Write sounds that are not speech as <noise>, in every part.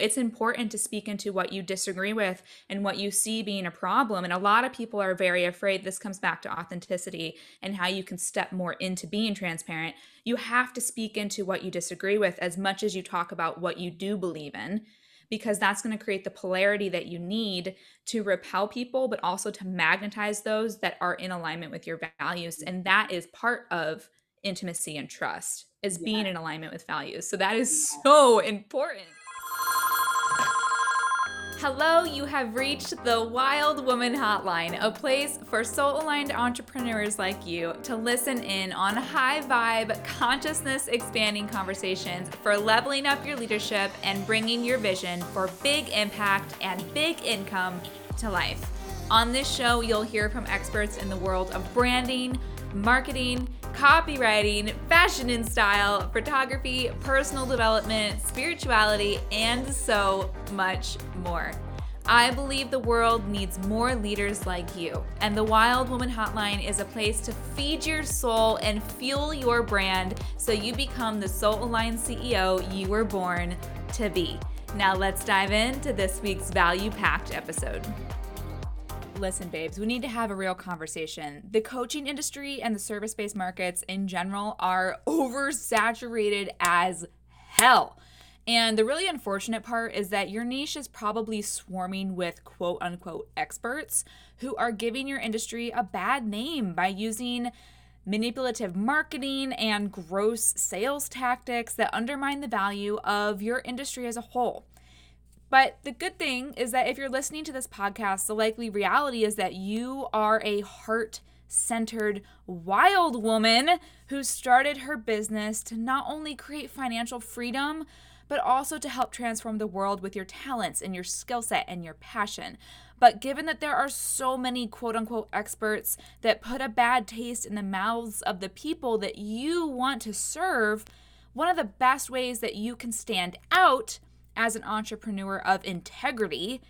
it's important to speak into what you disagree with and what you see being a problem. And a lot of people are very afraid. This comes back to authenticity and how you can step more into being transparent. You have to speak into what you disagree with as much as you talk about what you do believe in, because that's going to create the polarity that you need to repel people, but also to magnetize those that are in alignment with your values. And that is part of intimacy and trust is being in alignment with values. So that is so important. Hello, you have reached the Wild Woman Hotline, a place for soul aligned entrepreneurs like you to listen in on high vibe, consciousness expanding conversations for leveling up your leadership and bringing your vision for big impact and big income to life. On this show, you'll hear from experts in the world of branding, marketing, copywriting, fashion and style, photography, personal development, spirituality, and so much more. I believe the world needs more leaders like you, and the Wild Woman Hotline is a place to feed your soul and fuel your brand so you become the soul aligned CEO you were born to be. Now, let's dive into this week's value packed episode listen, babes, we need to have a real conversation. The coaching industry and the service based markets in general are <laughs> oversaturated as hell. And the really unfortunate part is that your niche is probably swarming with quote unquote experts who are giving your industry a bad name by using manipulative marketing and gross sales tactics that undermine the value of your industry as a whole. But the good thing is that if you're listening to this podcast, the likely reality is that you are a heart centered wild woman who started her business to not only create financial freedom, but also to help transform the world with your talents and your skill set and your passion. But given that there are so many quote unquote experts that put a bad taste in the mouths of the people that you want to serve, one of the best ways that you can stand out as an entrepreneur of integrity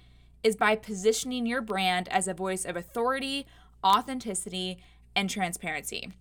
is by positioning your brand as a voice of authority, authenticity, and transparency.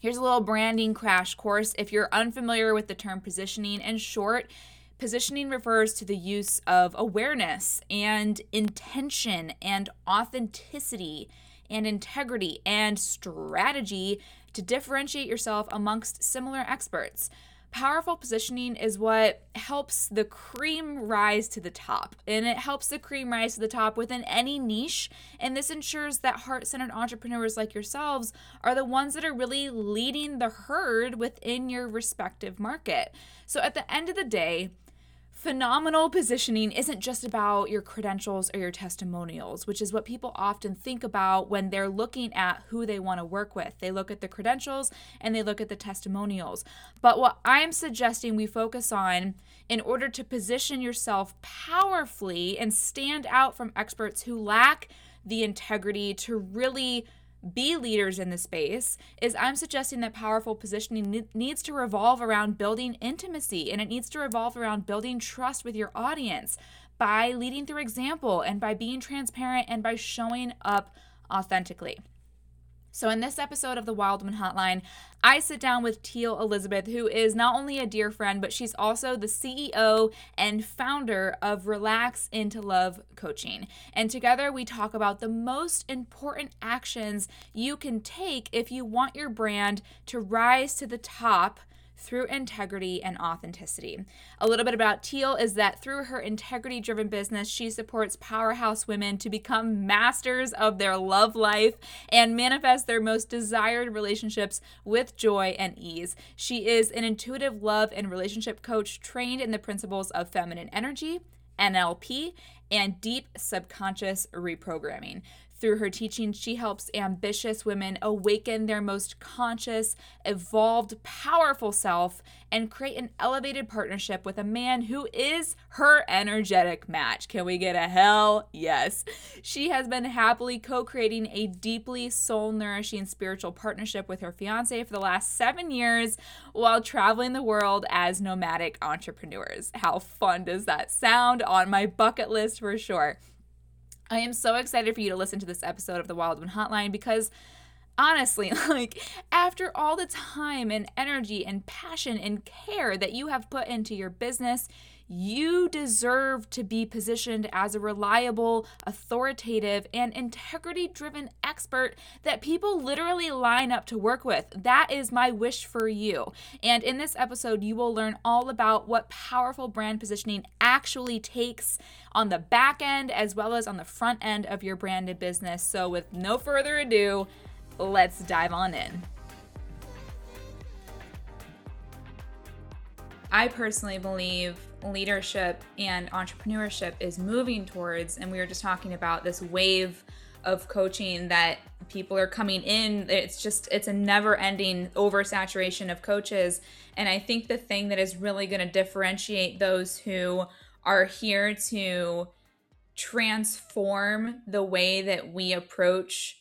Here's a little branding crash course. If you're unfamiliar with the term positioning, in short, positioning refers to the use of awareness and intention and authenticity and integrity and strategy to differentiate yourself amongst similar experts. Powerful positioning is what helps the cream rise to the top, and it helps the cream rise to the top within any niche. And this ensures that heart centered entrepreneurs like yourselves are the ones that are really leading the herd within your respective market. So at the end of the day, phenomenal positioning isn't just about your credentials or your testimonials, which is what people often think about when they're looking at who they want to work with. They look at the credentials and they look at the testimonials. But what I'm suggesting we focus on in order to position yourself powerfully and stand out from experts who lack the integrity to really be leaders in the space is I'm suggesting that powerful positioning needs to revolve around building intimacy and it needs to revolve around building trust with your audience by leading through example and by being transparent and by showing up authentically. So, in this episode of the Wild Woman Hotline, I sit down with Teal Elisabeth, who is not only a dear friend, but she's also the CEO and founder of Relax into Love Coaching. And together we talk about the most important actions you can take if you want your brand to rise to the top through integrity and authenticity. A little bit about Teal is that through her integrity driven business, she supports powerhouse women to become masters of their love life and manifest their most desired relationships with joy and ease. She is an intuitive love and relationship coach trained in the principles of feminine energy. NLP, and deep subconscious reprogramming. Through her teaching, she helps ambitious women awaken their most conscious, evolved, powerful self and create an elevated partnership with a man who is her energetic match. Can we get a hell yes? She has been happily co creating a deeply soul nourishing spiritual partnership with her fiance for the last seven years while traveling the world as nomadic entrepreneurs. How fun does that sound? On my bucket list for sure. I am so excited for you to listen to this episode of the Wild Woman Hotline because honestly, <laughs> like after all the time and energy and passion and care that you have put into your business, you deserve to be positioned as a reliable, authoritative, and integrity driven expert that people literally line up to work with. That is my wish for you. And in this episode, you will learn all about what powerful brand positioning actually takes on the back end as well as on the front end of your branded business. So, with no further ado, let's dive on in. I personally believe leadership and entrepreneurship is moving towards, and we were just talking about this wave of coaching that people are coming in. It's just, it's a never ending oversaturation of coaches. And I think the thing that is really going to differentiate those who are here to transform the way that we approach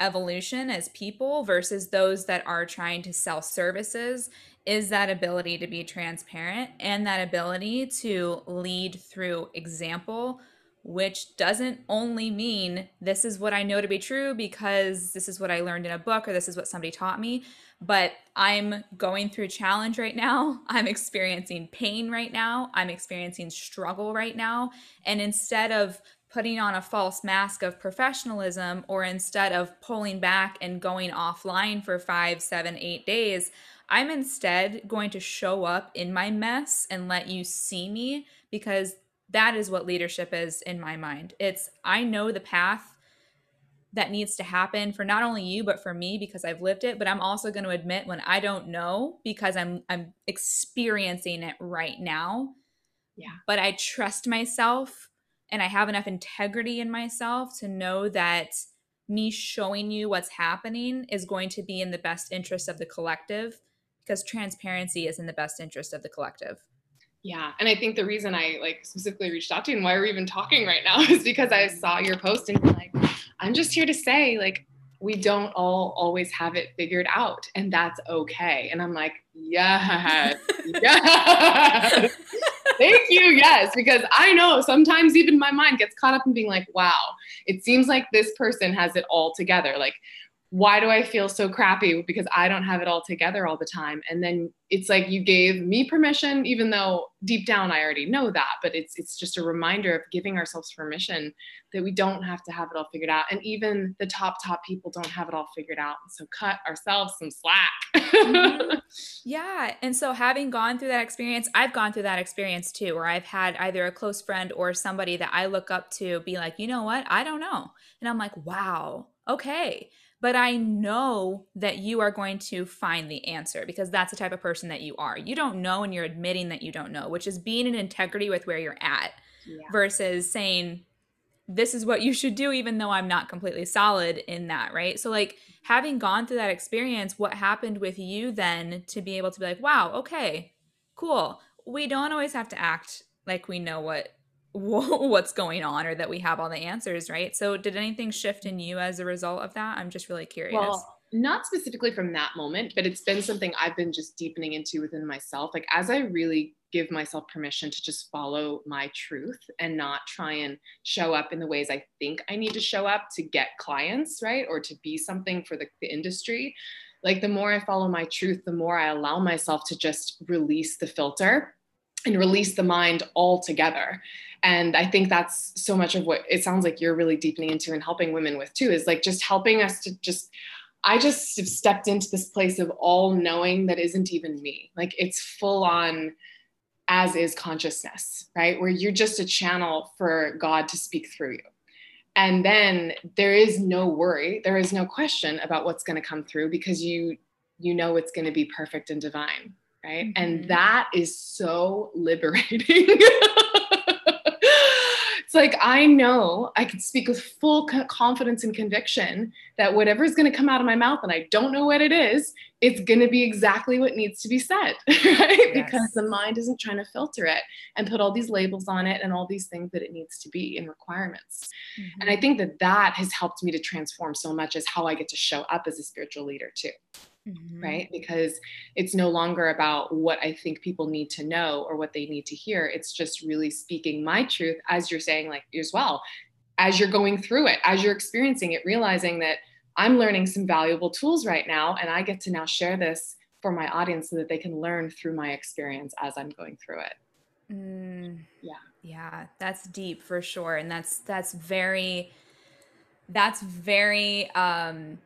evolution as people versus those that are trying to sell services is that ability to be transparent and that ability to lead through example which doesn't only mean this is what I know to be true because this is what I learned in a book or this is what somebody taught me, but I'm going through challenge right now. <laughs> I'm experiencing pain right now. I'm experiencing struggle right now. And instead of putting on a false mask of professionalism or instead of pulling back and going offline for five, seven, eight days, I'm instead going to show up in my mess and let you see me because that is what leadership is in my mind. It's I know the path that needs to happen for not only you but for me because I've lived it, but I'm also going to admit when I don't know because I'm I'm experiencing it right now. Yeah. But I trust myself and I have enough integrity in myself to know that me showing you what's happening is going to be in the best interest of the collective because transparency is in the best interest of the collective. Yeah. And I think the reason I like specifically reached out to you and why we're even talking right now <laughs> is because I saw your post and like, I'm just here to say, like, we don't all always have it figured out and that's okay. And I'm like, yes, <laughs> yes. Thank you. Yes, because I know sometimes even my mind gets caught up in being like, wow, it seems like this person has it all together. Like why do I feel so crappy? Because I don't have it all together all the time. And then it's like you gave me permission, even though deep down I already know that. But it's it's just a reminder of giving ourselves permission that we don't have to have it all figured out. And even the top top people don't have it all figured out. So cut ourselves some slack. mm-hmm. <laughs> Yeah. And so having gone through that experience, I've gone through that experience too, where I've had either a close friend or somebody that I look up to be like, you know what? I don't know. And I'm like, wow, okay but I know that you are going to find the answer because that's the type of person that you are. You don't know and you're admitting that you don't know, which is being in integrity with where you're at yeah. versus saying, this is what you should do, even though I'm not completely solid in that, right? So, like, having gone through that experience, what happened with you then to be able to be like, wow, okay, cool. We don't always have to act like we know what <laughs> what's going on or that we have all the answers, right? So, did anything shift in you as a result of that? I'm just really curious. Well, not specifically from that moment, but it's been something I've been just deepening into within myself. Like, as I really give myself permission to just follow my truth and not try and show up in the ways I think I need to show up to get clients, right? Or to be something for the, the industry. Like, the more I follow my truth, the more I allow myself to just release the filter and release the mind altogether. And i think that's so much of what it sounds like you're really deepening into and helping women with too is like just helping us to just i just have stepped into this place of all knowing that isn't even me. Like it's full on as is consciousness right? Where you're just a channel for god to speak through you. And then there is no worry there is no question about what's going to come through because you you know it's going to be perfect and divine right mm-hmm. and that is so <laughs> liberating it's like I know I can speak with full confidence and conviction that whatever is going to come out of my mouth, and I don't know what it is, it's going to be exactly what needs to be said, <laughs> right? Yes. Because the mind isn't trying to filter it and put all these labels on it and all these things that it needs to be in requirements. Mm-hmm. And I think that that has helped me to transform so much as how I get to show up as a spiritual leader too mm-hmm. right? Because it's no longer about what I think people need to know or what they need to hear. It's just really speaking my truth, as you're saying, like as well, as you're going through it, as you're experiencing it, realizing that I'm learning some valuable tools right now, and I get to now share this for my audience so that they can learn through my experience as I'm going through it. Mm, yeah. Yeah, that's deep for sure. And that's that's very that's very um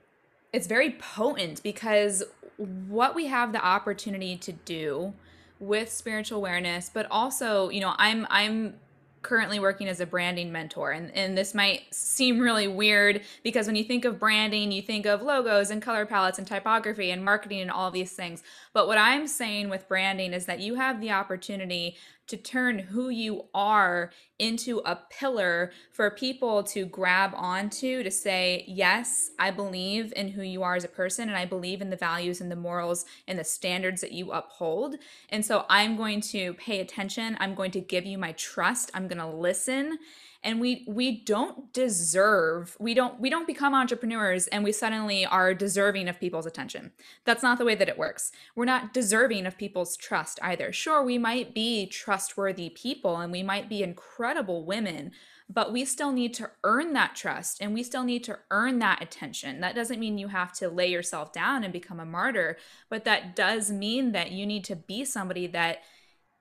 it's very potent because what we have the opportunity to do with spiritual awareness but also you know i'm i'm currently working as a branding mentor and, and this might seem really weird because when you think of branding you think of logos and color palettes and typography and marketing and all these things. But what i'm saying with branding is that you have the opportunity to turn who you are into a pillar for people to grab onto to say, Yes, I believe in who you are as a person, and I believe in the values and the morals and the standards that you uphold. And so I'm going to pay attention. I'm going to give you my trust. I'm going to listen and we we don't deserve we don't we don't become entrepreneurs and we suddenly are deserving of people's attention. That's not the way that it works. We're not deserving of people's trust either. Sure we might be trustworthy people and we might be incredible women but we still need to earn that trust and we still need to earn that attention. That doesn't mean you have to lay yourself down and become a martyr, but that does mean that you need to be somebody that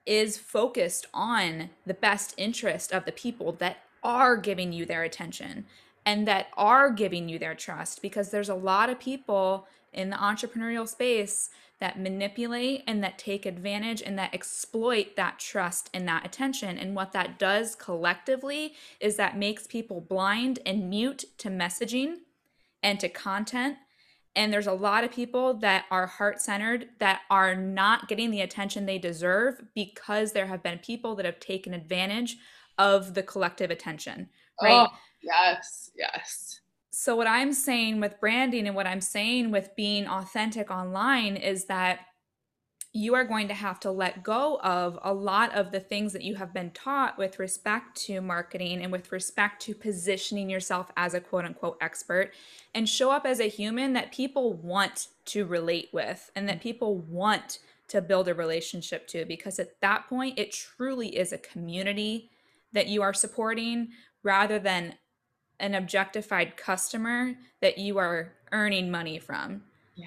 is focused on the best interest of the people that are giving you their attention and that are giving you their trust because there's a lot of people in the entrepreneurial space that manipulate and that take advantage and that exploit that trust and that attention. And what that does collectively is that makes people blind and mute to messaging and to content. And there's a lot of people that are heart centered that are not getting the attention they deserve because there have been people that have taken advantage of the collective attention, right? Oh, yes, yes. So, what I'm saying with branding and what I'm saying with being authentic online is that you are going to have to let go of a lot of the things that you have been taught with respect to marketing and with respect to positioning yourself as a quote unquote expert and show up as a human that people want to relate with and that people want to build a relationship to because at that point it truly is a community that you are supporting rather than an objectified customer that you are earning money from. Yeah.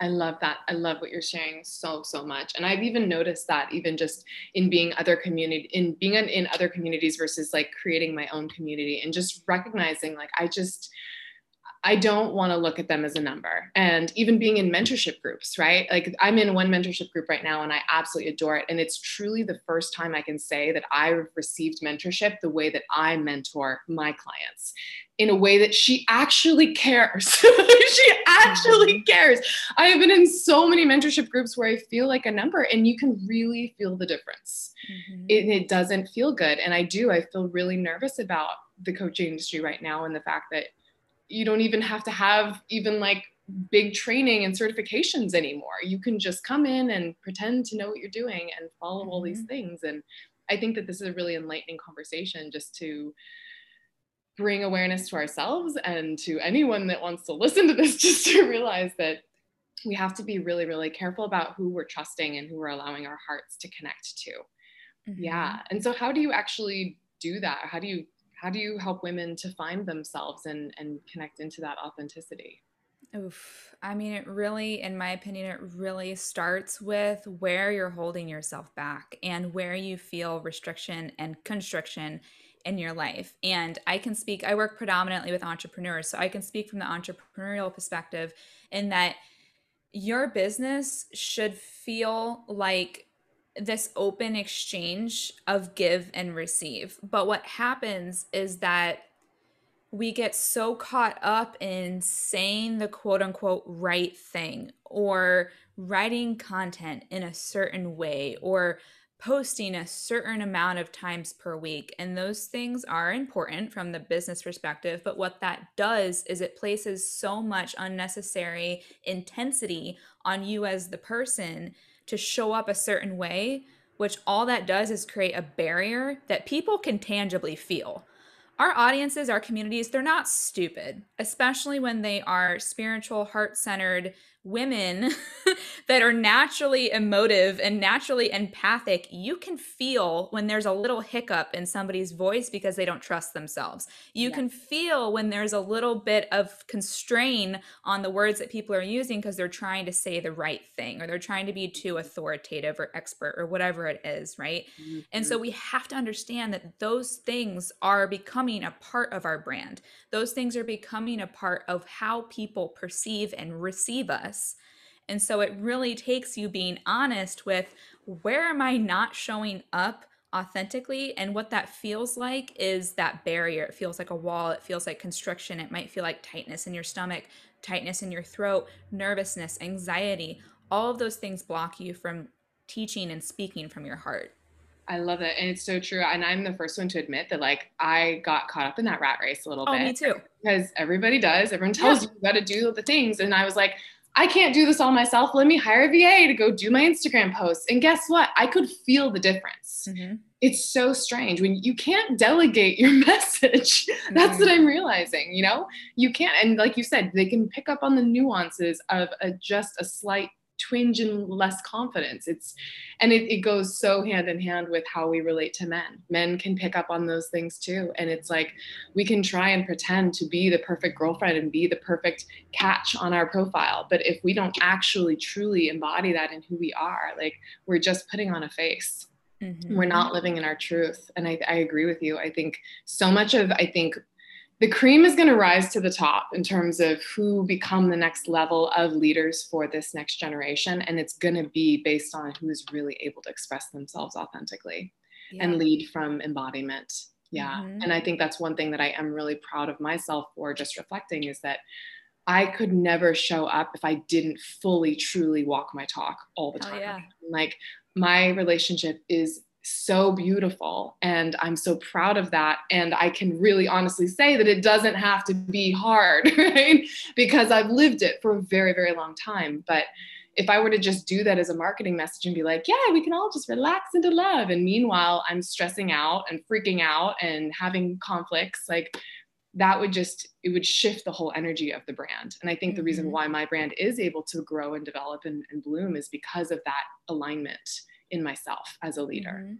I love that. I love what you're sharing so so much. And I've even noticed that even just in being other community in being in, in other communities versus like creating my own community and just recognizing like I just I don't want to look at them as a number. And even being in mentorship groups, right? Like I'm in one mentorship group right now and I absolutely adore it. And it's truly the first time I can say that I've received mentorship the way that I mentor my clients in a way that she actually cares. <laughs> she actually mm-hmm. cares. I have been in so many mentorship groups where I feel like a number and you can really feel the difference. Mm-hmm. It, it doesn't feel good. And I do, I feel really nervous about the coaching industry right now and the fact that you don't even have to have even like big training and certifications anymore. You can just come in and pretend to know what you're doing and follow all these mm-hmm. things. And I think that this is a really enlightening conversation just to bring awareness to ourselves and to anyone that wants to <laughs> listen to this, just to realize that we have to be really, really careful about who we're trusting and who we're allowing our hearts to connect to. Mm-hmm. Yeah. And so, how do you actually do that? How do you how do you help women to find themselves and and connect into that authenticity Oof. I mean, it really, in my opinion, it really starts with where you're holding yourself back and where you feel restriction and constriction in your life. And I can speak, I work predominantly with entrepreneurs. So I can speak from the entrepreneurial perspective in that your business should feel like this open exchange of give and receive. But what happens is that we get so caught up in saying the quote unquote right thing or writing content in a certain way or posting a certain amount of times per week. And those things are important from the business perspective. But what that does is it places so much unnecessary intensity on you as the person to show up a certain way, which all that does is create a barrier that people can tangibly feel. Our audiences, our communities, they're not stupid, especially when they are spiritual, heart centered women <laughs> that are naturally emotive and naturally empathic, you can feel when there's a little hiccup in somebody's voice because they don't trust themselves. You yeah. can feel when there's a little bit of constrain on the words that people are using because they're trying to say the right thing or they're trying to be too authoritative or expert or whatever it is, right? Mm-hmm. And so we have to understand that those things are becoming a part of our brand. Those things are becoming a part of how people perceive and receive us. And so it really takes you being honest with where am I not showing up authentically and what that feels like is that barrier it feels like a wall it feels like constriction it might feel like tightness in your stomach tightness in your throat nervousness anxiety all of those things block you from teaching and speaking from your heart I love it. And it's so true. And I'm the first one to admit that like I got caught up in that rat race a little oh, bit. me too. Because everybody does. Everyone tells yeah. you you got to do the things. And I was like, I can't do this all myself. Let me hire a VA to go do my Instagram posts. And guess what? I could feel the difference. Mm-hmm. It's so strange when you can't delegate your <laughs> message. That's mm-hmm. what I'm realizing. You know, you can't. And like you said, they can pick up on the nuances of a, just a slight twinge and less confidence. It's and it, it goes so hand in hand with how we relate to men. Men can pick up on those things too. And it's like we can try and pretend to be the perfect girlfriend and be the perfect catch on our profile. But if we don't actually truly embody that in who we are, like we're just putting on a face. Mm-hmm. We're not living in our truth. And I, I agree with you. I think so much of I think the cream is going to rise to the top in terms of who become the next level of leaders for this next generation and it's going to be based on who is really able to express themselves authentically yeah. and lead from embodiment yeah mm-hmm. and i think that's one thing that i am really proud of myself for just reflecting is that I could never show up if I didn't fully, truly walk my talk all the time. Oh, yeah. Like my relationship is so beautiful and i'm so proud of that and i can really honestly say that it doesn't have to be hard <laughs> right because i've lived it for a very very long time but if i were to just do that as a marketing message and be like yeah we can all just relax into love and meanwhile i'm stressing out and freaking out and having conflicts like that would just it would shift the whole energy of the brand and i think mm-hmm. the reason mm-hmm. why my brand is able to grow and develop and, and bloom is because of that alignment in myself as a leader. Mm-hmm.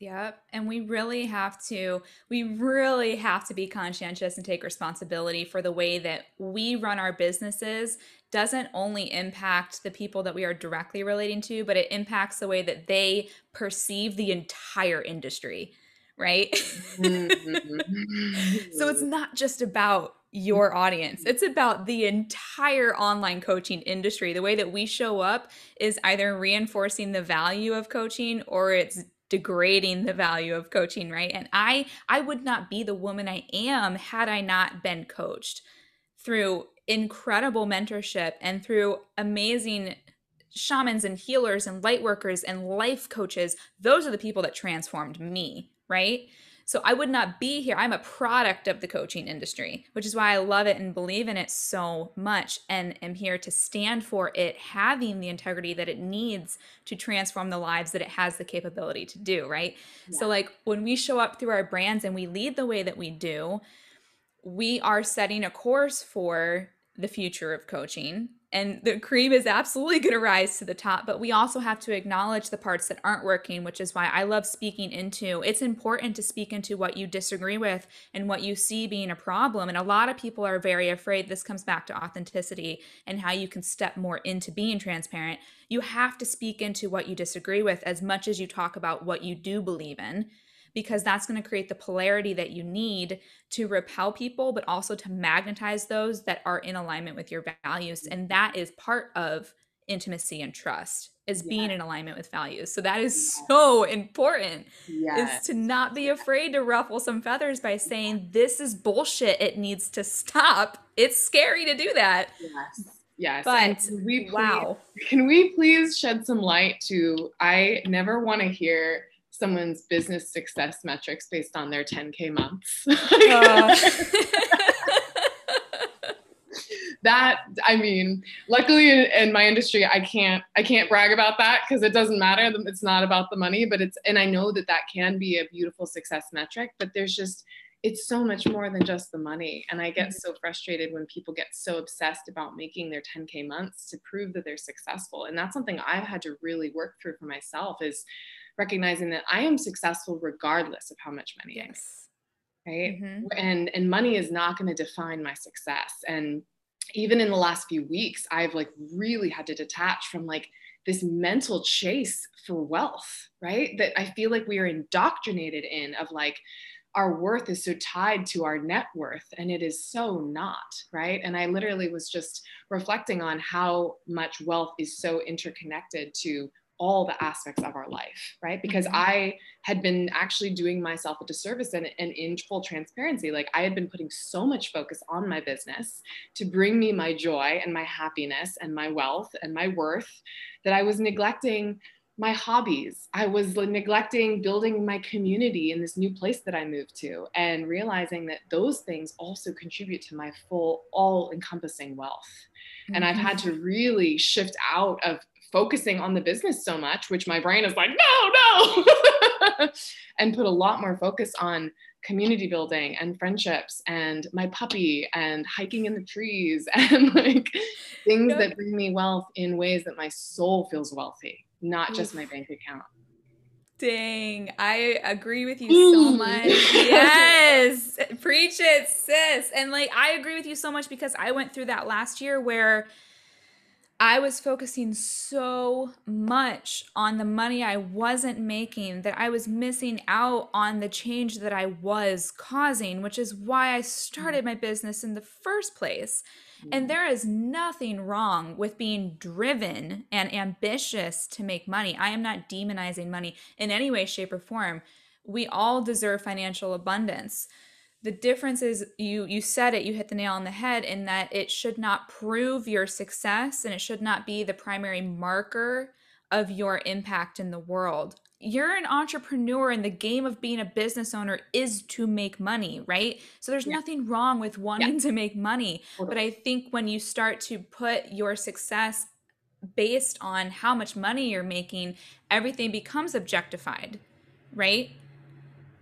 Yep. And we really have to, we really have to be conscientious and take responsibility for the way that we run our businesses doesn't only impact the people that we are directly relating to, but it impacts the way that they perceive the entire industry, right? Mm-hmm. <laughs> so it's not just about your audience. It's about the entire online coaching industry. The way that we show up is either reinforcing the value of coaching or it's degrading the value of coaching, right? And I I would not be the woman I am had I not been coached through incredible mentorship and through amazing shamans and healers and light workers and life coaches. Those are the people that transformed me, right? So I would not be here. I'm a product of the coaching industry, which is why I love it and believe in it so much and am here to stand for it having the integrity that it needs to transform the lives that it has the capability to do, right? Yeah. So, like when we show up through our brands and we lead the way that we do, we are setting a course for the future of coaching and the cream is absolutely going to rise to the top but we also have to acknowledge the parts that aren't working which is why i love speaking into it's important to speak into what you disagree with and what you see being a problem and a lot of people are very afraid this comes back to authenticity and how you can step more into being transparent. You have to speak into what you disagree with as much as you talk about what you do believe in because that's going to create the polarity that you need to repel people, but also to magnetize those that are in alignment with your values. And that is part of intimacy and trust is yes. being in alignment with values. So that is yes. so important yes. is to not be afraid to ruffle some feathers by saying this is bullshit it needs to stop. It's scary to do that. Yes. Yes. But can we please, wow. Can we please shed some light to I never want to hear someone's business success metrics based on their 10k months. <laughs> uh. that I mean, luckily in, in, my industry, I can't I can't brag about that because it doesn't matter. It's not about the money, but it's and I know that that can be a beautiful success metric. But there's just it's so much more than just the money. And I get mm-hmm. so frustrated when people get so obsessed about making their 10K months to prove that they're successful. And that's something I've had to really work through for myself is recognizing that I am successful regardless of how much money yes. I make. Right. Mm-hmm. And and money is not going to define my success. And even in the last few weeks, I've like really had to detach from like this mental chase for wealth, right? That I feel like we are indoctrinated in of like our worth is so tied to our net worth and it is so not right and i literally was just reflecting on how much wealth is so interconnected to all the aspects of our life right because mm-hmm. i had been actually doing myself a disservice and, and in full transparency like i had been putting so much focus on my business to bring me my joy and my happiness and my wealth and my worth that i was neglecting my hobbies. I was neglecting building my community in this new place that I moved to and realizing that those things also contribute to my full, all encompassing wealth. Mm-hmm. And I've had to mm-hmm. really shift out of focusing on the business so much, which my brain is like, no, no, <laughs> and put a lot more focus on community building and friendships and my puppy and hiking in the trees <laughs> and like things that bring me wealth in ways that my soul feels wealthy not just my bank account. Dang, I agree with you so much. yes, preach it, sis. And like, I agree with you so much because I went through that last year where I was focusing so much on the money I wasn't making that I was missing out on the change that I was causing, which is why I started my business in the first place. And mm. there is nothing wrong with being driven and ambitious to make money. I am not demonizing money in any way, shape, or form. We all deserve financial abundance. The difference is you you said it, you hit the nail on the head in that it should not prove your success and it should not be the primary marker of your impact in the world you're an entrepreneur and the game of being a business owner is to make money, right? So there's yeah. nothing wrong with wanting yeah. to make money. But I think when you start to put your success based on how much money you're making, everything becomes objectified, right?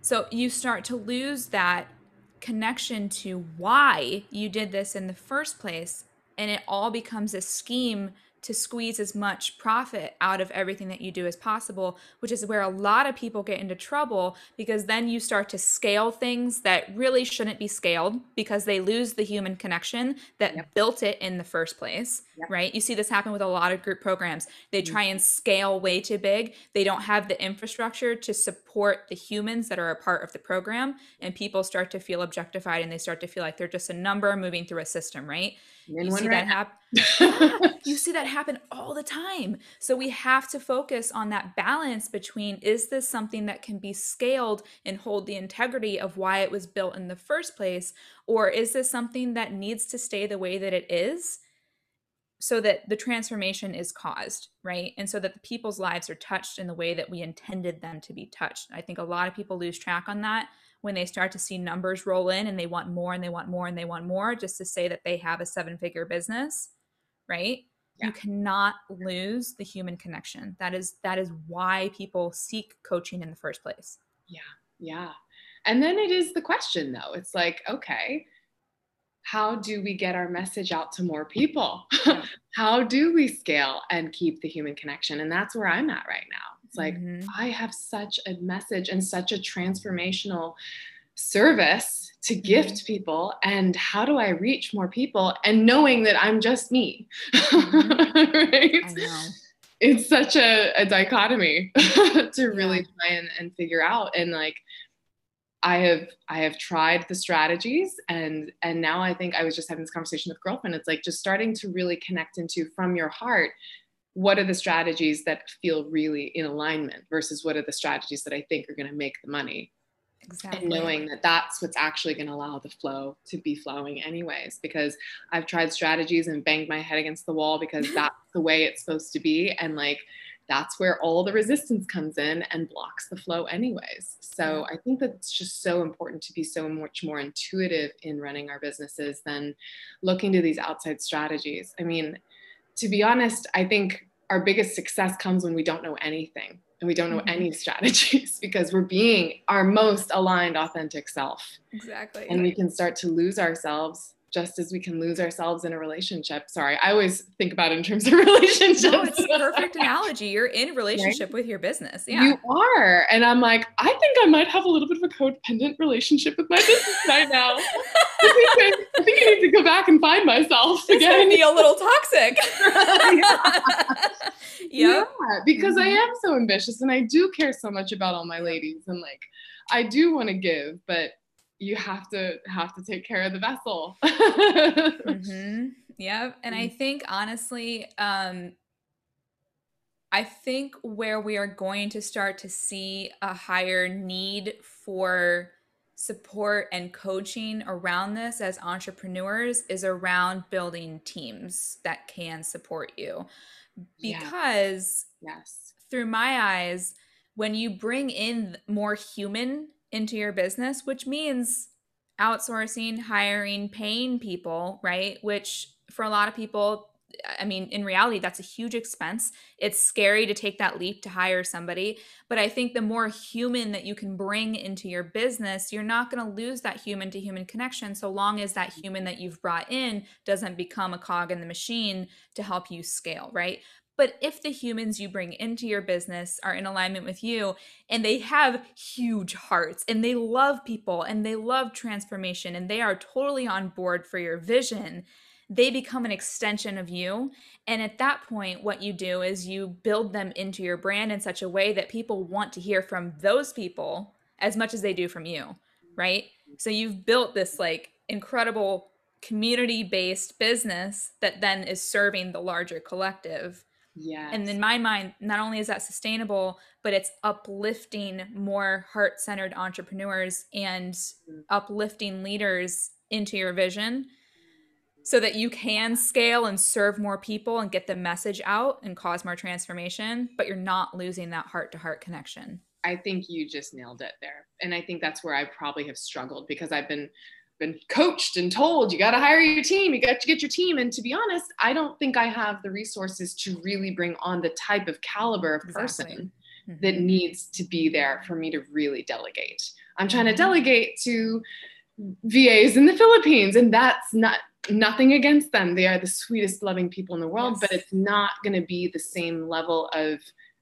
So you start to lose that connection to why you did this in the first place. And it all becomes a scheme to squeeze as much profit out of everything that you do as possible, which is where a lot of people get into trouble because then you start to scale things that really shouldn't be scaled because they lose the human connection that yep. built it in the first place, yep. right? You see this happen with a lot of group programs. They mm-hmm. try and scale way too big. They don't have the infrastructure to support the humans that are a part of the program, and people start to feel objectified and they start to feel like they're just a number moving through a system, right? You see that happen. <laughs> you see that happen all the time. So we have to focus on that balance between is this something that can be scaled and hold the integrity of why it was built in the first place, or is this something that needs to stay the way that it is? So that the transformation is caused, right? And so that the people's lives are touched in the way that we intended them to be touched. I think a lot of people lose track on that when they start to see numbers roll in and they want more and they want more and they want more just to say that they have a seven figure business right? Yeah. you cannot lose the human connection. That is that is why people seek coaching in the first place. Yeah yeah. And then it is the question though. It's like okay how do we get our message out to more people? Yeah. <laughs> how do we scale and keep the human connection? And that's where i'm at right now it's like, mm-hmm. I have such a message and such a transformational service to gift mm-hmm. people. And how do I reach more people? And knowing that I'm just me. Mm-hmm. <laughs> right? It's such a, a dichotomy <laughs> to really try and, and figure out. And like, I have I have tried the strategies and and now I think I was just having this conversation with girlfriend. It's like just starting to really connect into from your heart what are the strategies that feel really in alignment versus what are the strategies that I think are going to make the money. Exactly. And knowing that that's what's actually going to allow the flow to be flowing, anyways. Because I've tried strategies and banged my head against the wall because <laughs> that's the way it's supposed to be. And like, that's where all the resistance comes in and blocks the flow, anyways. So I think that it's just so important to be so much more intuitive in running our businesses than looking to these outside strategies. I mean, to be honest, I think our biggest success comes when we don't know anything and we don't know mm-hmm. any strategies <laughs> because we're being our most aligned authentic self exactly and we can start to lose ourselves just as we can lose ourselves in a relationship. Sorry, I always think about it in terms of <laughs> relationships. No, it's a perfect analogy. You're in relationship right? with your business. Yeah. You are. And I'm like, I think I might have a little bit of a codependent relationship with my business right now. <laughs> I, think I, I, think I need to go back and find myself it's again. be a little toxic. <laughs> yeah. yeah. Because mm-hmm. I am so ambitious and I do care so much about all my ladies and like I do want to give, but you have to have to take care of the vessel. <laughs> mm-hmm. Yep. And I mm-hmm. think honestly, um, I think where we are going to start to see a higher need for support and coaching around this as entrepreneurs is around building teams that can support you. Because yeah. yes. through my eyes, when you bring in more human into your business, which means outsourcing, hiring, paying people, right? Which for a lot of people, I mean, in reality, that's a huge expense. It's scary to take that leap to hire somebody. But I think the more human that you can bring into your business, you're not going to lose that human to human connection so long as that human that you've brought in doesn't become a cog in the machine to help you scale, right? But if the humans you bring into your business are in alignment with you and they have huge hearts and they love people and they love transformation and they are totally on board for your vision, they become an extension of you. And at that point, what you do is you build them into your brand in such a way that people want to hear from those people as much as they do from you, right? So you've built this like incredible community based business that then is serving the larger collective yeah. And in my mind, not only is that sustainable, but it's uplifting more heart centered entrepreneurs and mm-hmm. uplifting leaders into your vision so that you can scale and serve more people and get the message out and cause more transformation, but you're not losing that heart to heart connection. I think you just nailed it there. And I think that's where I probably have struggled because I've been been coached and told you got to hire your team you got to get your team and to be honest i don't think i have the resources to really bring on the type of caliber of person exactly. mm-hmm. that needs to be there for me to really delegate i'm trying to mm-hmm. delegate to VAs in the philippines and that's not nothing against them they are the sweetest loving people in the world yes. but it's not going to be the same level of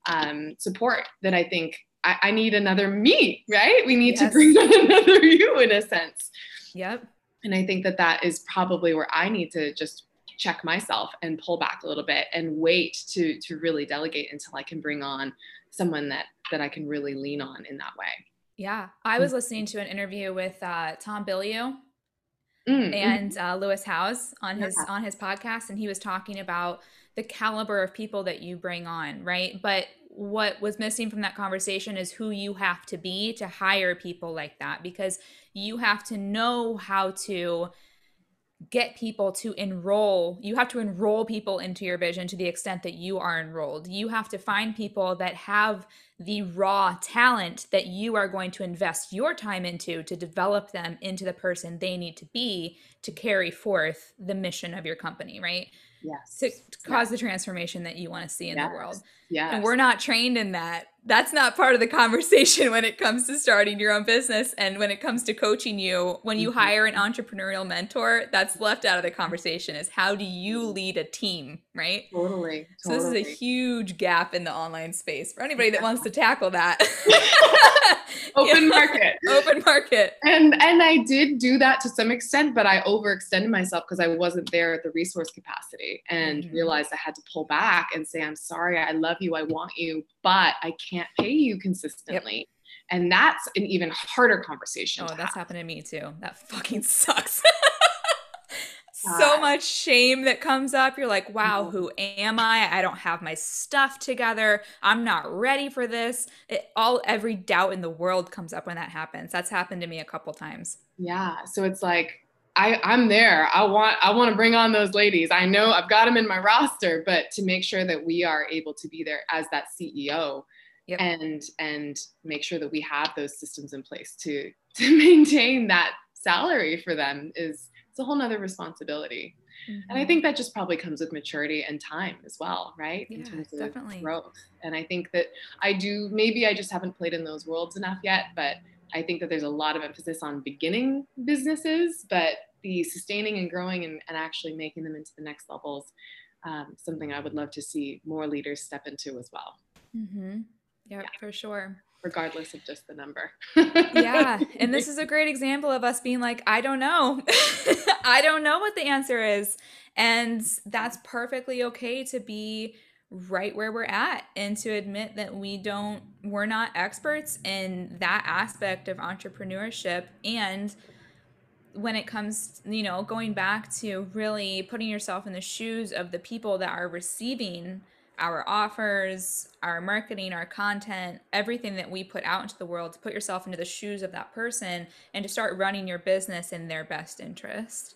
um, support that i think I, I, need another me right we need yes. to bring <laughs> another you in a sense Yep. And I think that that is probably where I need to just check myself and pull back a little bit and wait to to really delegate until I can bring on someone that that I can really lean on in that way. Yeah, I was listening to an interview with uh, Tom Bilyeu mm-hmm. and uh, Lewis Howes on his yeah. on his podcast, and he was talking about the caliber of people that you bring on, right? But what was missing from that conversation is who you have to be to hire people like that because you have to know how to get people to enroll you have to enroll people into your vision to the extent that you are enrolled. You have to find people that have the raw talent that you are going to invest your time into to develop them into the person they need to be to carry forth the mission of your company right? Yes to, to cause the transformation that you want to see in yes. the world. Yeah and we're not trained in that that's not part of the conversation <laughs> when it comes to starting your own business and when it comes to coaching you. When you mm-hmm. hire an entrepreneurial mentor that's left out of the conversation is how do you lead a team right? Totally, totally. so this is a huge gap in the online space for anybody that wants to tackle that. <laughs> Open <laughs> market. Open market. And and i did do that to some extent but i overextended myself because i wasn't there at the resource capacity and mm-hmm. realized i had to pull back and say i'm sorry i love you i want you but i can't can't pay you consistently. Yep. And that's an even harder conversation. Oh, that's have. happened to me too. That fucking <laughs> sucks. so much shame that comes up. You're like, wow, mm-hmm. who am I? I don't have my stuff together. I'm not ready for this. It, all every doubt in the world comes up when that happens. That's happened to me a couple times. Yeah. So it's like I, I'm there. I want I want to bring on those ladies. I know I've got them in my roster, but to make sure that we are able to be there as that CEO yep. and and make sure that we have those systems in place to <laughs> to maintain that salary for them is it's a whole nother responsibility Mm-hmm. And I mm-hmm. think that just probably comes with maturity and time as well, right? Yeah, in terms of definitely. growth. And I think that I do, maybe I just haven't played in those worlds enough yet, but I think that there's a lot of emphasis on beginning businesses, but the sustaining and growing and, and actually making them into the next levels, um, something I would love to see more leaders step into as well. Mm-hmm. Yep, yeah, for sure regardless of just the number. yeah. And this <laughs> is a great example of us being like, I don't know. <laughs> I don't know what the answer is. And that's perfectly okay to be right where we're at and to admit that we don't, we're not experts in that aspect of entrepreneurship. And when it comes, you know, going back to really putting yourself in the shoes of the people that are receiving our offers, our marketing, our content, everything that we put out into the world to put yourself into the shoes of that person and to start running your business in their best interest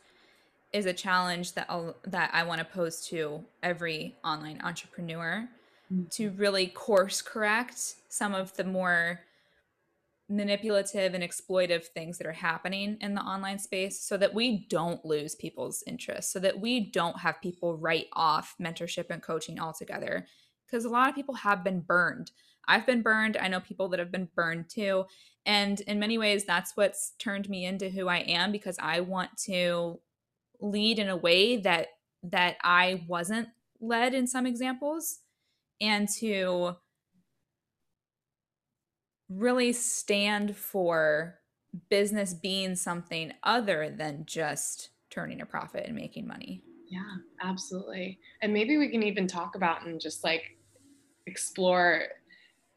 is a challenge that I'll, that I want to pose to every online entrepreneur mm-hmm. to really course correct some of the more manipulative and exploitive things that are happening in the online space so that we don't lose people's interest, so that we don't have people write off mentorship and coaching altogether. Because a lot of people have been burned. I've been burned. I know people that have been burned too. And in many ways, that's what's turned me into who I am because I want to lead in a way that that I wasn't led in some examples and to really stand for business being something other than just turning a profit and making money. Yeah, absolutely. And maybe we can even talk about and just like explore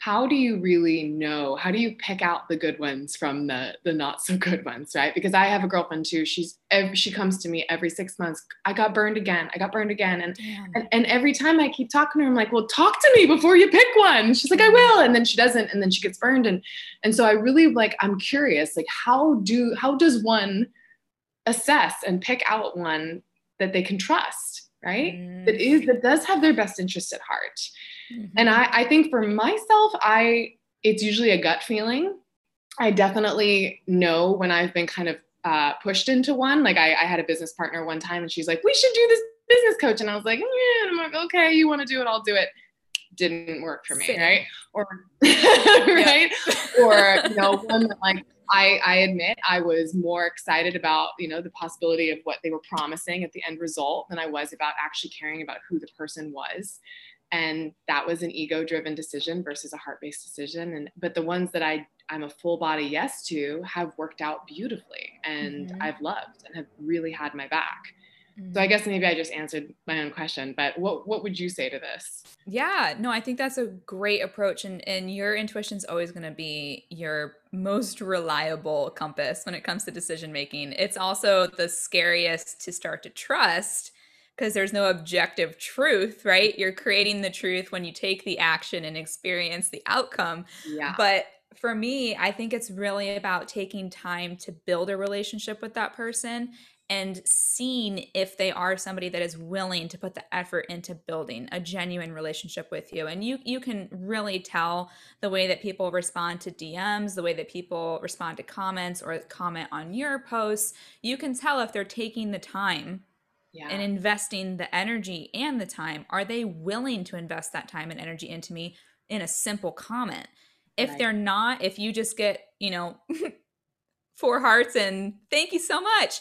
how do you really know how do you pick out the good ones from the the not so <laughs> good ones right? Because i have a girlfriend too she's she comes to me every six months i got burned again i got burned again and, and and every time i keep talking to her i'm like well talk to me before you pick one. She's like i will and then she doesn't and then she gets burned and and so i really like i'm curious like how do how does one assess and pick out one that they can trust right? Mm. that is that does have their best interest at heart Mm-hmm. And I, I think for myself, I it's usually a gut feeling. I definitely know when I've been kind of uh, pushed into one. Like I, I, had a business partner one time, and she's like, "We should do this business coach," and I was like. I'm like, "Okay, you want to do it? I'll do it." Didn't work for me, Same. right? Or <laughs> right? or you know, one that like I, I admit I was more excited about you know the possibility of what they were promising at the end result than I was about actually caring about who the person was and that was an ego driven decision versus a heart based decision and but the ones that i i'm a full body yes to have worked out beautifully and mm-hmm. i've loved and have really had my back mm-hmm. so i mm-hmm. guess maybe i just answered my own question but what what would you say to this yeah no i think that's a great approach and and your intuition is always going to be your most reliable compass when it comes to decision making it's also the scariest to start to trust because there's no objective truth, right? You're creating the truth when you take the action and experience the outcome. Yeah. But for me, I think it's really about taking time to build a relationship with that person and seeing if they are somebody that is willing to put the effort into building a genuine relationship with you and you you can really tell the way that people respond to DMs the way that people respond to comments or comment on your posts you can tell if they're taking the time yeah. and investing the energy and the time are they willing to invest that time and energy into me in a simple comment if right. they're not if you just get you know <laughs> four hearts and thank you so much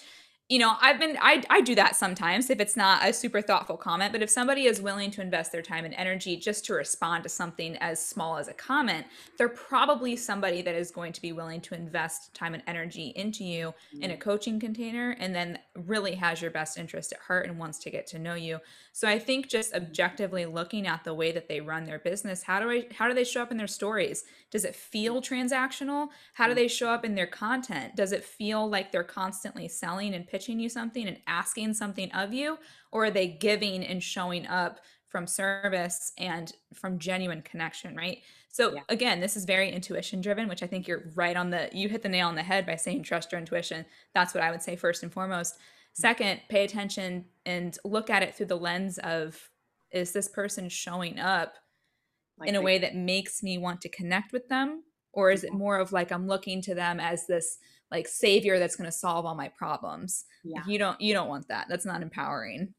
you know, I've been I I do that sometimes if it's not a super thoughtful comment, but if somebody is willing to invest their time and energy just to respond to something as small as a comment, they're probably somebody that is going to be willing to invest time and energy into you in a mm. coaching container and then really has your best interest at heart and wants to get to know you. So I think just objectively looking at the way that they run their business, how do I how do they show up in their stories? Does it feel transactional? How do mm. they show up in their content? Does it feel like they're constantly selling and pitching you something and asking something of you? Or are they giving and showing up from service and from genuine connection, right? So yeah. again, this is very intuition driven, which I think you're right on the you hit the nail on the head by saying trust your intuition. That's what I would say first and foremost. Mm-hmm. Second, pay attention and look at it through the lens of is this person showing up like in a way that makes me want to connect with them or is it mm-hmm. more of like i'm looking to them as this like savior that's going to solve all my problems. Yeah. you don't you don't want that. That's not empowering.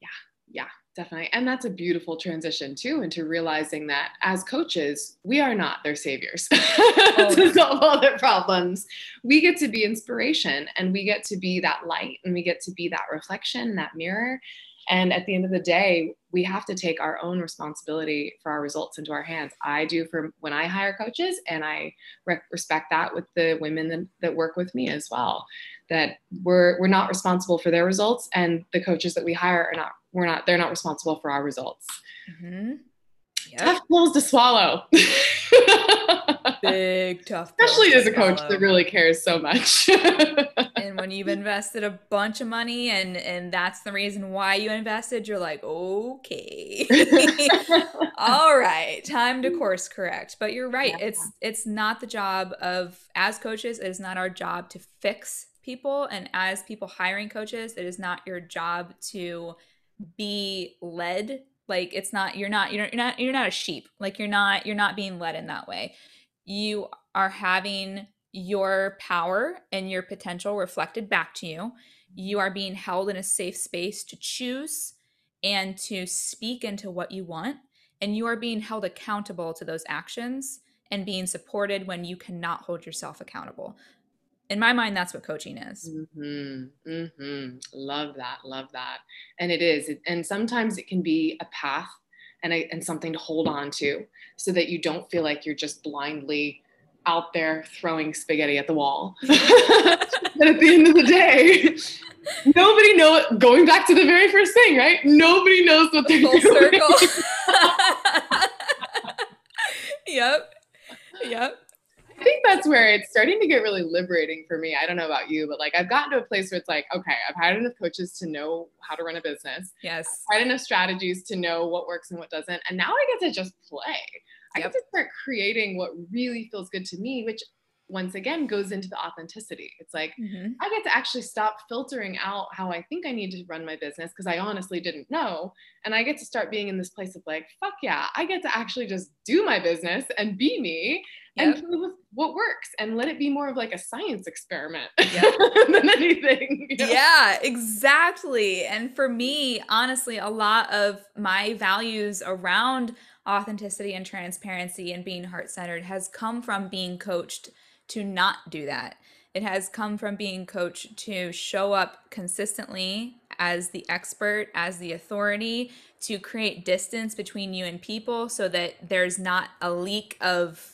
Yeah. Yeah definitely. And that's a beautiful transition too into realizing that as coaches we are not their saviors <laughs> oh, to solve all their problems. We get to be inspiration and we get to be that light and we get to be that reflection that mirror. And at the end of the day, we have to take our own responsibility for our results into our hands. I do for when I hire coaches, and I re- respect that with the women that, that work with me as well. That we're we're not responsible for their results, and the coaches that we hire are not. We're not. They're not responsible for our results. Mm-hmm. Yep. Tough pills to swallow. <laughs> Big tough. Especially as a coach that really cares so much. <laughs> and when you've invested a bunch of money and and that's the reason why you invested, you're like, okay. <laughs> All right, time to course correct. But you're right. Yeah. It's it's not the job of as coaches, it is not our job to fix people. And as people hiring coaches, it is not your job to be led like it's not you're not you're not you're not a sheep like you're not you're not being led in that way you are having your power and your potential reflected back to you. You are being held in a safe space to choose and to speak into what you want and you are being held accountable to those actions and being supported when you cannot hold yourself accountable. In my mind that's what coaching is. Mm-hmm, mm-hmm. love that love that. And it is and sometimes it can be a path and, a, and something to hold on to so that you don't feel like you're just blindly out there throwing spaghetti at the wall. <laughs> But at the end of the day nobody know going back to the very first thing right? Nobody knows what they're Full doing. circle. <laughs> <laughs> yep. Yep I think that's where it's starting to get really liberating for me. I don't know about you, but like I've gotten to a place where it's like, okay, I've had enough coaches to know how to run a business. Yes. I've had enough strategies to know what works and what doesn't. And now I get to just play. I get to start creating what really feels good to me, which once again goes into the authenticity. It's like mm-hmm. I get to actually stop filtering out how I think I need to run my business because I honestly didn't know. And I get to start being in this place of like, fuck yeah, I get to actually just do my business and be me yep. and play with what works and let it be more of like a science experiment <laughs> yep. than anything. You know? Yeah, exactly. And for me, honestly, a lot of my values around authenticity and transparency and being heart centered has come from being coached to not do that. It has come from being coached to show up consistently as the expert, as the authority, to create distance between you and people so that there's not a leak of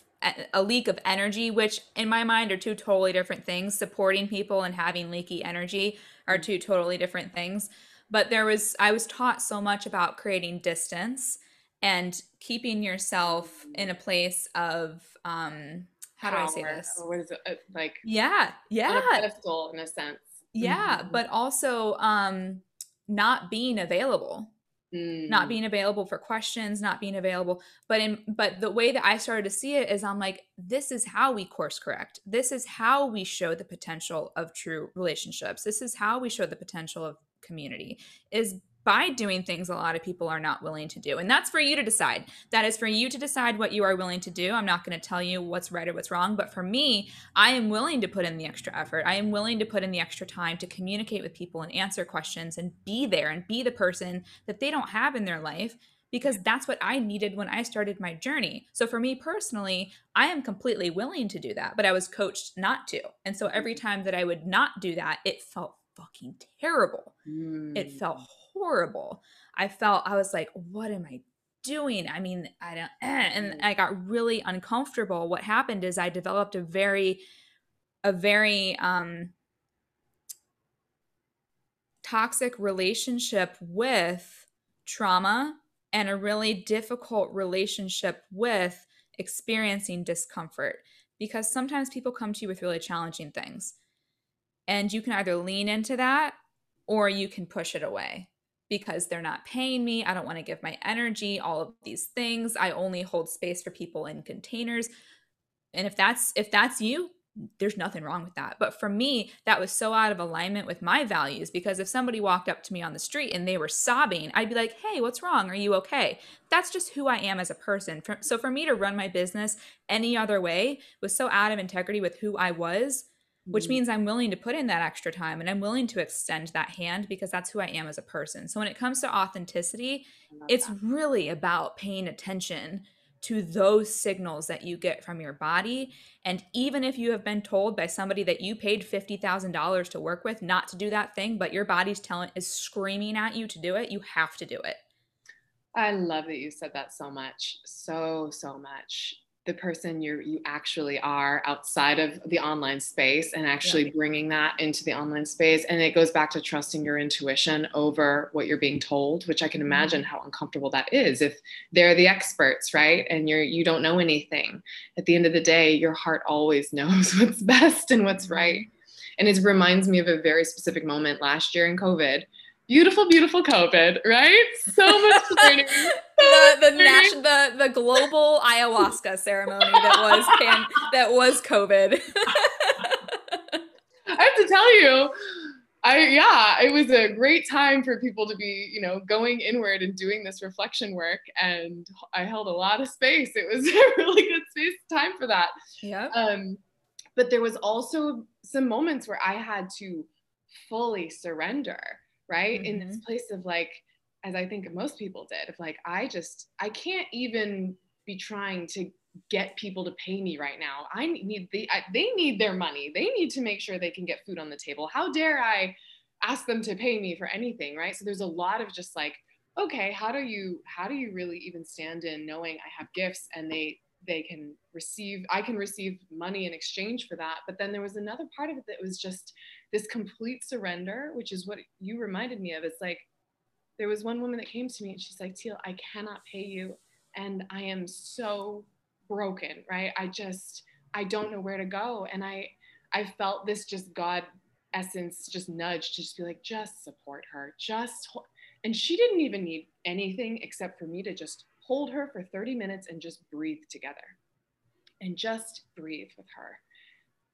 a leak of energy, which in my mind are two totally different things. Supporting people and having leaky energy are two totally different things. But there was I was taught so much about creating distance and keeping yourself in a place of um how do I say this? What is it uh, like? Yeah, yeah. pedestal in a sense. Yeah, mm-hmm. but also um, not being available, mm. not being available for questions, not being available. But in but the way that I started to see it is, I'm like, this is how we course correct. This is how we show the potential of true relationships. This is how we show the potential of community. Is by doing things a lot of people are not willing to do. And that's for you to decide. That is for you to decide what you are willing to do. I'm not going to tell you what's right or what's wrong, but for me, I am willing to put in the extra effort. I am willing to put in the extra time to communicate with people and answer questions and be there and be the person that they don't have in their life because that's what I needed when I started my journey. So for me personally, I am completely willing to do that, but I was coached not to. And so every time that I would not do that, it felt fucking terrible. Mm. It felt horrible. I felt I was like, what am I doing? I mean, I don't eh, and I got really uncomfortable. What happened is I developed a very a very um toxic relationship with trauma and a really difficult relationship with experiencing discomfort because sometimes people come to you with really challenging things and you can either lean into that or you can push it away because they're not paying me. I don't want to give my energy, all of these things. I only hold space for people in containers. And if that's if that's you, there's nothing wrong with that. But for me, that was so out of alignment with my values because if somebody walked up to me on the street and they were sobbing, I'd be like, hey, what's wrong? Are you okay? That's just who I am as a person. So for me to run my business any other way was so out of integrity with who I was, which mm-hmm. means I'm willing to put in that extra time and I'm willing to extend that hand because that's who I am as a person. So when it comes to authenticity, it's that. really about paying attention to those signals that you get from your body. And even if you have been told by somebody that you paid $50,000 to work with not to do that thing, but your body's telling is screaming at you to do it, you have to do it. I love that you said that so much. So, so much the person you you actually are outside of the online space and actually yeah. bringing that into the online space and it goes back to trusting your intuition over what you're being told which i can imagine mm-hmm. how uncomfortable that is if they're the experts right and you're you don't know anything at the end of the day your heart always <laughs> knows what's best and what's right mm-hmm. and it reminds me of a very specific moment last year in covid beautiful, beautiful COVID, right? So much learning. <laughs> the the, nat- the the global ayahuasca ceremony that was pan- that was COVID. <laughs> I have to tell you, I yeah, it was a great time for people to be, you know, going inward and doing this reflection work. And I held a lot of space. It was <laughs> a really good space time for that. Yeah. Um, but there was also some moments where I had to fully surrender right? Mm-hmm. In this mm-hmm. place of like, as I think most people did, of like, I just, I can't even be trying to get people to pay me right now. I need the, I, they need their money. They need to make sure they can get food on the table. How dare I ask them to pay me for anything, right? So there's a lot of just like, okay, how do you, how do you really even stand in knowing I have gifts and they, they can receive i can receive money in exchange for that but then there was another part of it that was just this complete surrender which is what you reminded me of. It's like there was one woman that came to me and she's like teal i cannot pay you and i am so broken right? I just i don't know where to go. And i i felt this just god essence just nudge to just be like just support her just and she didn't even need anything except for me to just hold her for 30 minutes and just breathe together and just breathe with her.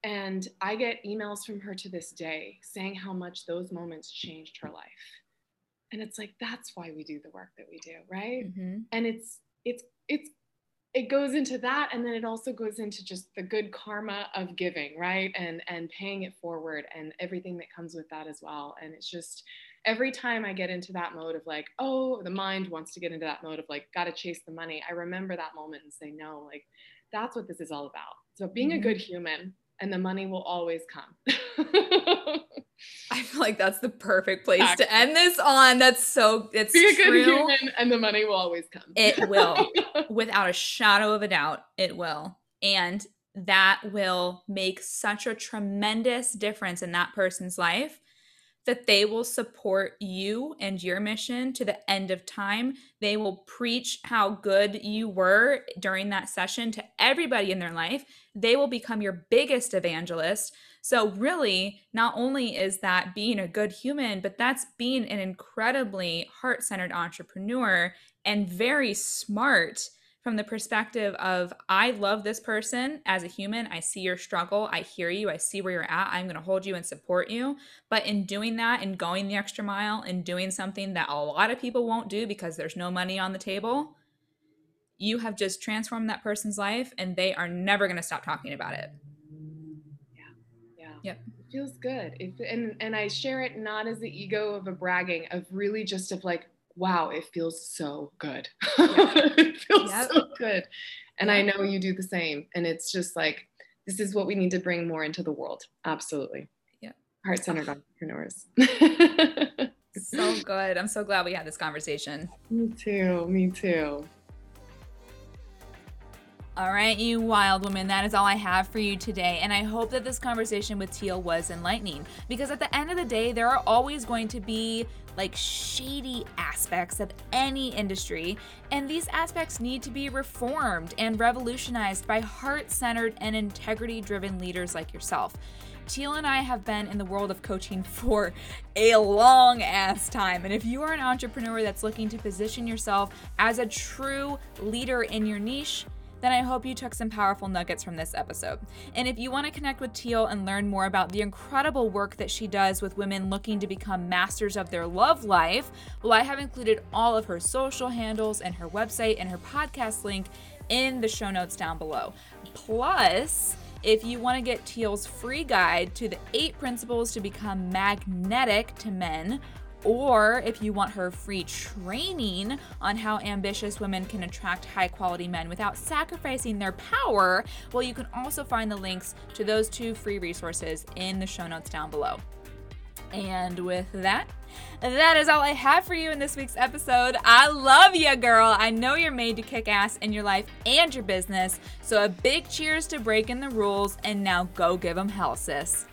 And I get emails from her to this day saying how much those moments changed her life. And it's like that's why we do the work that we do, right? Mm-hmm. And it's it's it's it goes into that and then it also goes into just the good karma of giving, right? And and paying it forward and everything that comes with that as well. And it's just every time I get into that mode of like, oh, the mind wants to get into that mode of like, gotta chase the money, I remember that moment and say, no, like, that's what this is all about. So being mm-hmm. a good human and the money will always come. <laughs> I feel like that's the perfect place exactly. to end this on. That's so it's be a good true. human and the money will always come. it will, <laughs> without a shadow of a doubt, it will. And that will make such a tremendous difference in that person's life that they will support you and your mission to the end of time. They will preach how good you were during that session to everybody in their life. They will become your biggest evangelist. So, really, not only is that being a good human, but that's being an incredibly heart centered entrepreneur and very smart from the perspective of I love this person as a human. I see your struggle. I hear you. I see where you're at. I'm going to hold you and support you. But in doing that and going the extra mile and doing something that a lot of people won't do because there's no money on the table, you have just transformed that person's life and they are never going to stop talking about it. Yeah. Yeah. Yep. It feels good. If, and and I share it not as the ego of a bragging of really just of like wow, it feels so good. <laughs> it feels yep. so good. And yep. I know you do the same. And it's just like, this is what we need to bring more into the world. Absolutely. Yeah. Heart centered entrepreneurs. so good. I'm so glad we had this conversation. <laughs> Me too. Me too. All right, you wild woman, that is all I have for you today. And I hope that this conversation with Teal was enlightening because at the end of the day, there are always going to be like shady aspects of any industry, and these aspects need to be reformed and revolutionized by heart centered and integrity driven leaders like yourself. Teal and I have been in the world of coaching <laughs> for a long ass time. And if you are an entrepreneur that's looking to position yourself as a true leader in your niche, then I hope you took some powerful nuggets from this episode. And if you want to connect with Teal and learn more about the incredible work that she does with women looking to become masters of their love life, well, I have included all of her social handles and her website and her podcast link in the show notes down below. Plus, if you want to get Teal's free guide to the eight principles to become magnetic to men, or if you want her free training on how ambitious women can attract high quality men without sacrificing their power, well, you can also find the links to those two free resources in the show notes down below. And with that, that is all I have for you in this week's episode. I love you, girl. I know you're made to kick ass in your life and your business. So, a big cheers to breaking the rules, and now go give them hell, sis.